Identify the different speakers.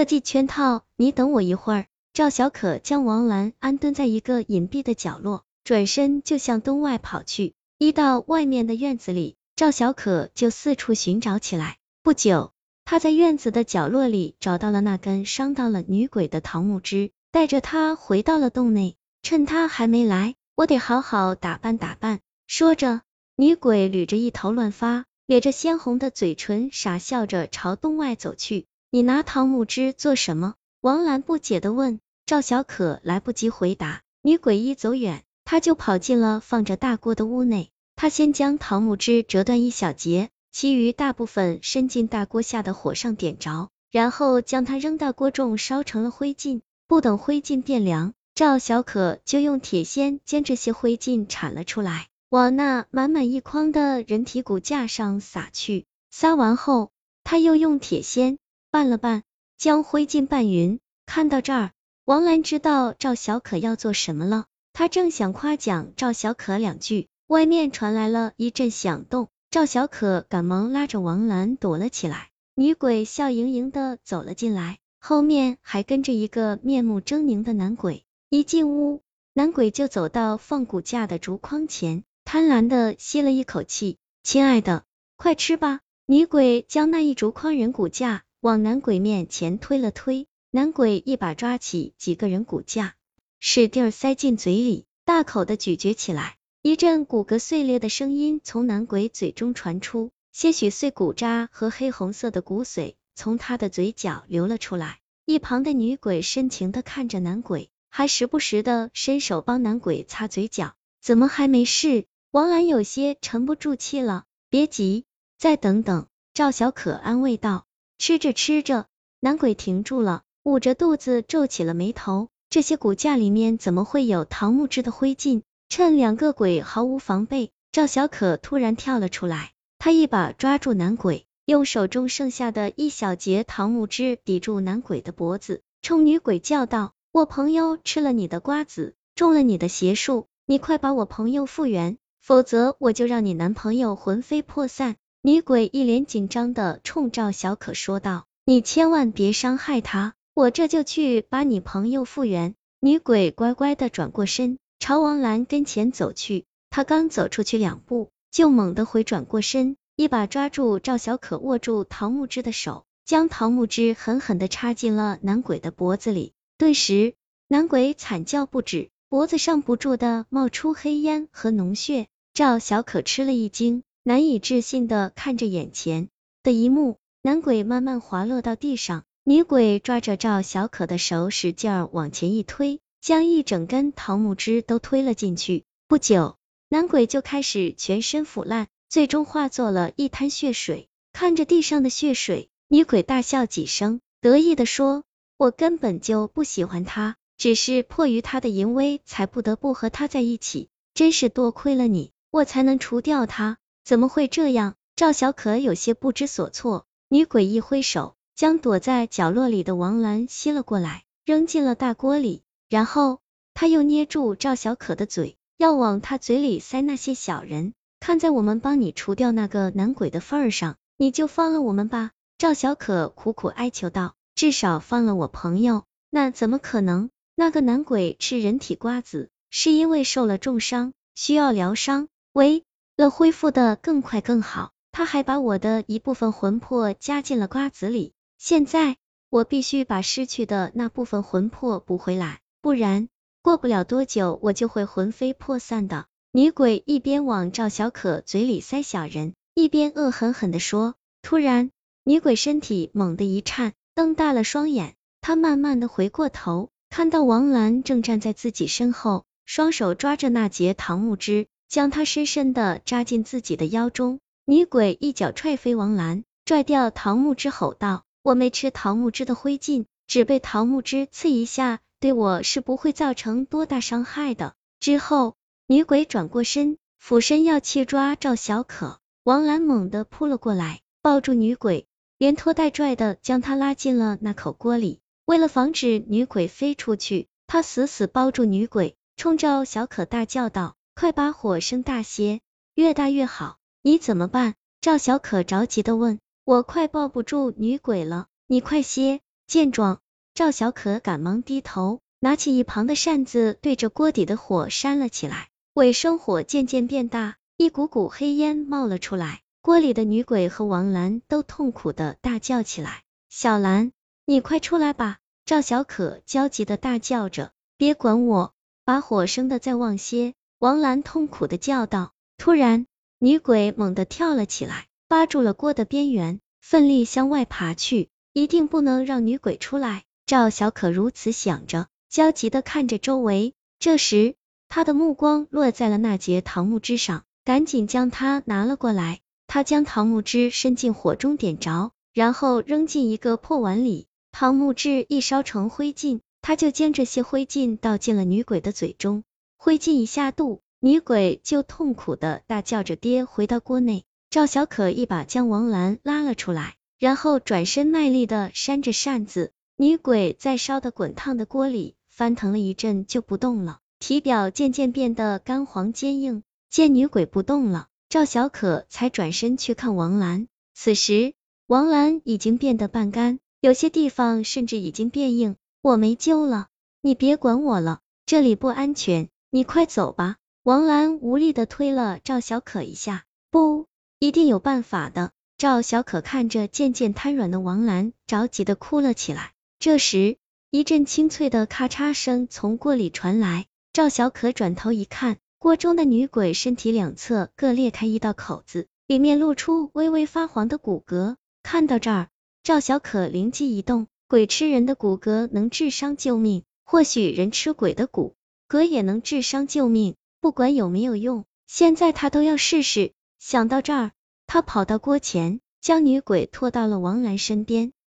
Speaker 1: 设计圈套，你等我一会儿。赵小可将王兰安顿在一个隐蔽的角落，转身就向东外跑去。一到外面的院子里，赵小可就四处寻找起来。不久，他在院子的角落里找到了那根伤到了女鬼的桃木枝，带着它回到了洞内。趁她还没来，我得好好打扮打扮。说着，女鬼捋着一头乱发，咧着鲜红的嘴唇，傻笑着朝洞外走去。你拿桃木枝做什么？王兰不解的问。赵小可来不及回答，女鬼一走远。他就跑进了放着大锅的屋内，他先将桃木枝折断一小截，其余大部分伸进大锅下的火上点着，然后将它扔到锅中烧成了灰烬。不等灰烬变凉，赵小可就用铁锨将这些灰烬铲了出来，往那满满一筐的人体骨架上撒去。撒完后，他又用铁锨拌了拌，将灰烬拌匀。看到这儿，王兰知道赵小可要做什么了。他正想夸奖赵小可两句，外面传来了一阵响动，赵小可赶忙拉着王兰躲了起来。女鬼笑盈盈的走了进来，后面还跟着一个面目狰狞的男鬼。一进屋，男鬼就走到放骨架的竹筐前，贪婪的吸了一口气。亲爱的，快吃吧。女鬼将那一竹筐人骨架往男鬼面前推了推，男鬼一把抓起几个人骨架。使劲塞进嘴里，大口的咀嚼起来。一阵骨骼碎裂的声音从男鬼嘴中传出，些许碎骨渣和黑红色的骨髓从他的嘴角流了出来。一旁的女鬼深情的看着男鬼，还时不时的伸手帮男鬼擦嘴角。怎么还没事？王兰有些沉不住气了。别急，再等等。赵小可安慰道。吃着吃着，男鬼停住了，捂着肚子皱起了眉头。这些骨架里面怎么会有桃木枝的灰烬？趁两个鬼毫无防备，赵小可突然跳了出来，他一把抓住男鬼，用手中剩下的一小截桃木枝抵住男鬼的脖子，冲女鬼叫道：“我朋友吃了你的瓜子，中了你的邪术，你快把我朋友复原，否则我就让你男朋友魂飞魄散。”女鬼一脸紧张的冲赵小可说道：“你千万别伤害他。”我这就去把你朋友复原。女鬼乖乖的转过身，朝王兰跟前走去。她刚走出去两步，就猛地回转过身，一把抓住赵小可握住桃木枝的手，将桃木枝狠狠的插进了男鬼的脖子里。顿时，男鬼惨叫不止，脖子上不住的冒出黑烟和脓血。赵小可吃了一惊，难以置信的看着眼前的一幕，男鬼慢慢滑落到地上。女鬼抓着赵小可的手，使劲儿往前一推，将一整根桃木枝都推了进去。不久，男鬼就开始全身腐烂，最终化作了一滩血水。看着地上的血水，女鬼大笑几声，得意的说：“我根本就不喜欢他，只是迫于他的淫威，才不得不和他在一起。真是多亏了你，我才能除掉他。怎么会这样？”赵小可有些不知所措。女鬼一挥手。将躲在角落里的王兰吸了过来，扔进了大锅里，然后他又捏住赵小可的嘴，要往他嘴里塞那些小人。看在我们帮你除掉那个男鬼的份儿上，你就放了我们吧。赵小可苦苦哀求道：“至少放了我朋友。”那怎么可能？那个男鬼吃人体瓜子，是因为受了重伤，需要疗伤，喂了恢复的更快更好，他还把我的一部分魂魄加进了瓜子里。现在我必须把失去的那部分魂魄补回来，不然过不了多久我就会魂飞魄散的。女鬼一边往赵小可嘴里塞小人，一边恶狠狠的说。突然，女鬼身体猛地一颤，瞪大了双眼，她慢慢的回过头，看到王兰正站在自己身后，双手抓着那截桃木枝，将它深深的扎进自己的腰中。女鬼一脚踹飞王兰，拽掉桃木枝，吼道。我没吃桃木枝的灰烬，只被桃木枝刺一下，对我是不会造成多大伤害的。之后，女鬼转过身，俯身要去抓赵小可，王兰猛地扑了过来，抱住女鬼，连拖带拽的将她拉进了那口锅里。为了防止女鬼飞出去，他死死抱住女鬼，冲赵小可大叫道：“快把火声大些，越大越好！你怎么办？”赵小可着急的问。我快抱不住女鬼了，你快些！见状，赵小可赶忙低头，拿起一旁的扇子，对着锅底的火扇了起来。尾生火渐渐变大，一股股黑烟冒了出来。锅里的女鬼和王兰都痛苦的大叫起来：“小兰，你快出来吧！”赵小可焦急的大叫着：“别管我，把火升的再旺些！”王兰痛苦的叫道。突然，女鬼猛地跳了起来，扒住了锅的边缘，奋力向外爬去。一定不能让女鬼出来！赵小可如此想着，焦急的看着周围。这时，他的目光落在了那截桃木枝上，赶紧将它拿了过来。他将桃木枝伸进火中点着，然后扔进一个破碗里。桃木枝一烧成灰烬，他就将这些灰烬倒进了女鬼的嘴中。灰烬一下肚，女鬼就痛苦的大叫着爹回到锅内。赵小可一把将王兰拉了出来，然后转身卖力的扇着扇子。女鬼在烧的滚烫的锅里翻腾了一阵就不动了，体表渐渐变得干黄坚硬。见女鬼不动了。赵小可才转身去看王兰，此时王兰已经变得半干，有些地方甚至已经变硬。我没救了，你别管我了，这里不安全，你快走吧。王兰无力的推了赵小可一下，不，一定有办法的。赵小可看着渐渐瘫软的王兰，着急的哭了起来。这时，一阵清脆的咔嚓声从锅里传来，赵小可转头一看。锅中的女鬼身体两侧各裂开一道口子，里面露出微微发黄的骨骼。看到这儿，赵小可灵机一动，鬼吃人的骨骼能治伤救命，或许人吃鬼的骨哥也能治伤救命。不管有没有用，现在他都要试试。想到这儿，他跑到锅前，将女鬼拖到了王兰身边，